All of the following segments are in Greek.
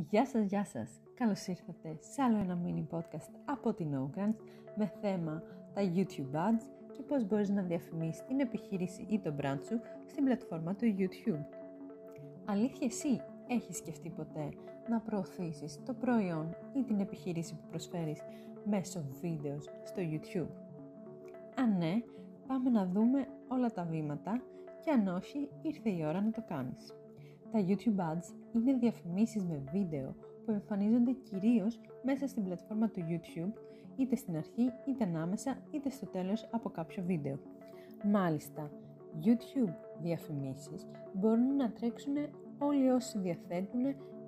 Γεια σας, γεια σας. Καλώς ήρθατε σε άλλο ένα mini podcast από την Ogrants με θέμα τα YouTube ads και πώς μπορείς να διαφημίσεις την επιχείρηση ή το brand σου στην πλατφόρμα του YouTube. Αλήθεια εσύ έχεις σκεφτεί ποτέ να προωθήσεις το προϊόν ή την επιχείρηση που προσφέρεις μέσω βίντεος στο YouTube; Αν ναι, πάμε να δούμε όλα τα βήματα και αν όχι, ήρθε η ώρα να το κάνεις. Τα YouTube Ads είναι διαφημίσεις με βίντεο που εμφανίζονται κυρίως μέσα στην πλατφόρμα του YouTube, είτε στην αρχή, είτε ανάμεσα, είτε στο τέλος από κάποιο βίντεο. Μάλιστα, YouTube διαφημίσεις μπορούν να τρέξουν όλοι όσοι διαθέτουν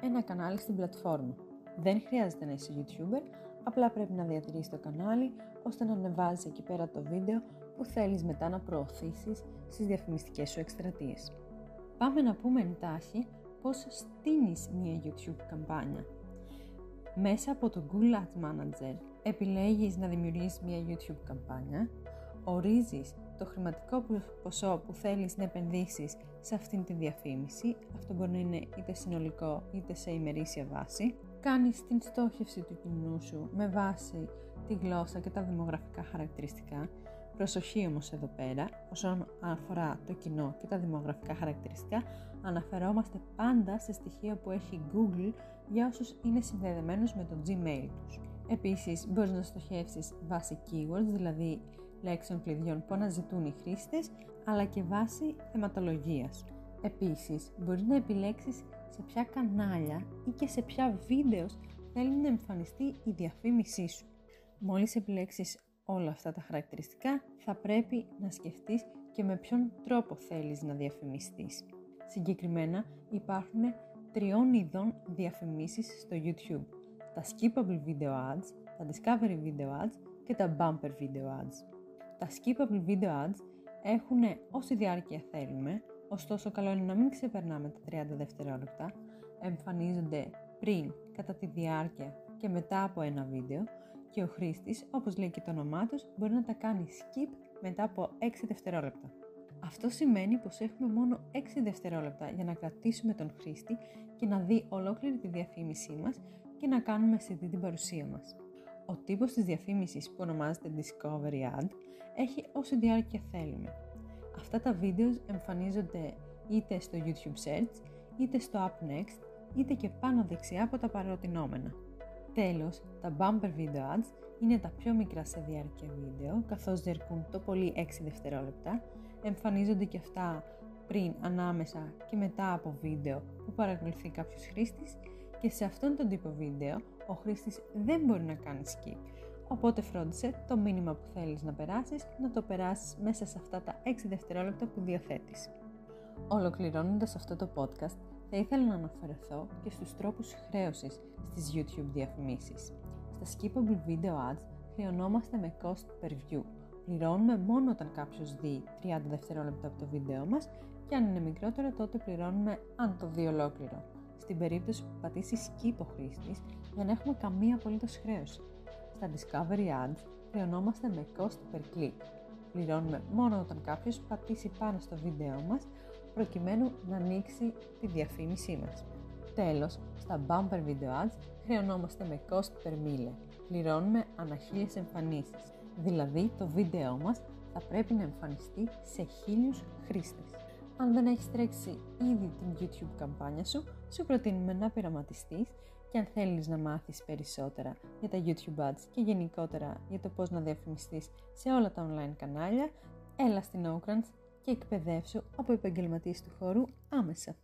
ένα κανάλι στην πλατφόρμα. Δεν χρειάζεται να είσαι YouTuber, απλά πρέπει να διατηρείς το κανάλι ώστε να ανεβάζεις εκεί πέρα το βίντεο που θέλεις μετά να προωθήσεις στις διαφημιστικές σου εκστρατείες. Πάμε να πούμε εντάχει πώς στείνεις μια YouTube καμπάνια. Μέσα από το Google Ads Manager επιλέγεις να δημιουργήσεις μια YouTube καμπάνια, ορίζεις το χρηματικό ποσό που θέλεις να επενδύσεις σε αυτήν τη διαφήμιση, αυτό μπορεί να είναι είτε συνολικό είτε σε ημερήσια βάση, κάνεις την στόχευση του κοινού σου με βάση τη γλώσσα και τα δημογραφικά χαρακτηριστικά, Προσοχή όμως εδώ πέρα, όσον αφορά το κοινό και τα δημογραφικά χαρακτηριστικά, αναφερόμαστε πάντα σε στοιχεία που έχει Google για όσους είναι συνδεδεμένους με το Gmail τους. Επίσης, μπορείς να στοχεύσεις βάσει keywords, δηλαδή λέξεων κλειδιών που αναζητούν οι χρήστες, αλλά και βάσει θεματολογίας. Επίσης, μπορείς να επιλέξεις σε ποια κανάλια ή και σε ποια βίντεος θέλει να εμφανιστεί η διαφήμισή σου. Μόλις επιλέξεις όλα αυτά τα χαρακτηριστικά, θα πρέπει να σκεφτείς και με ποιον τρόπο θέλεις να διαφημιστείς. Συγκεκριμένα υπάρχουν τριών ειδών διαφημίσεις στο YouTube. Τα Skippable Video Ads, τα Discovery Video Ads και τα Bumper Video Ads. Τα Skippable Video Ads έχουν όση διάρκεια θέλουμε, ωστόσο καλό είναι να μην ξεπερνάμε τα 30 δευτερόλεπτα, εμφανίζονται πριν, κατά τη διάρκεια και μετά από ένα βίντεο και ο χρήστης, όπως λέει και το όνομά τους, μπορεί να τα κάνει skip μετά από 6 δευτερόλεπτα. Αυτό σημαίνει πως έχουμε μόνο 6 δευτερόλεπτα για να κρατήσουμε τον χρήστη και να δει ολόκληρη τη διαφήμισή μας και να κάνουμε αισθητή την παρουσία μας. Ο τύπος της διαφήμισης που ονομάζεται Discovery Ad έχει όση διάρκεια θέλουμε. Αυτά τα βίντεος εμφανίζονται είτε στο YouTube Search, είτε στο Up Next, είτε και πάνω δεξιά από τα παροτινόμενα. Τέλος, τα bumper video ads είναι τα πιο μικρά σε διάρκεια βίντεο, καθώς διαρκούν το πολύ 6 δευτερόλεπτα, εμφανίζονται και αυτά πριν, ανάμεσα και μετά από βίντεο που παρακολουθεί κάποιος χρήστης και σε αυτόν τον τύπο βίντεο ο χρήστης δεν μπορεί να κάνει skip. Οπότε φρόντισε το μήνυμα που θέλεις να περάσεις να το περάσεις μέσα σε αυτά τα 6 δευτερόλεπτα που διαθέτεις. Ολοκληρώνοντας αυτό το podcast, θα ήθελα να αναφερθώ και στους τρόπους χρέωσης στις YouTube διαφημίσεις. Στα skippable video ads χρεωνόμαστε με cost per view. Πληρώνουμε μόνο όταν κάποιος δει 30 δευτερόλεπτα από το βίντεο μας και αν είναι μικρότερο τότε πληρώνουμε αν το δει ολόκληρο. Στην περίπτωση που πατήσει skip ο χρήστης δεν έχουμε καμία απολύτως χρέωση. Στα discovery ads χρεωνόμαστε με cost per click. Πληρώνουμε μόνο όταν κάποιος πατήσει πάνω στο βίντεο μας προκειμένου να ανοίξει τη διαφήμισή μας. Τέλος, στα bumper video ads χρεωνόμαστε με cost per mille. Πληρώνουμε ανά χίλιες εμφανίσεις, δηλαδή το βίντεό μας θα πρέπει να εμφανιστεί σε χίλιους χρήστες. Αν δεν έχεις τρέξει ήδη την YouTube καμπάνια σου, σου προτείνουμε να πειραματιστείς και αν θέλεις να μάθεις περισσότερα για τα YouTube ads και γενικότερα για το πώς να διαφημιστείς σε όλα τα online κανάλια, έλα στην Oakrants και εκπαιδεύσου από επαγγελματίες του χώρου άμεσα.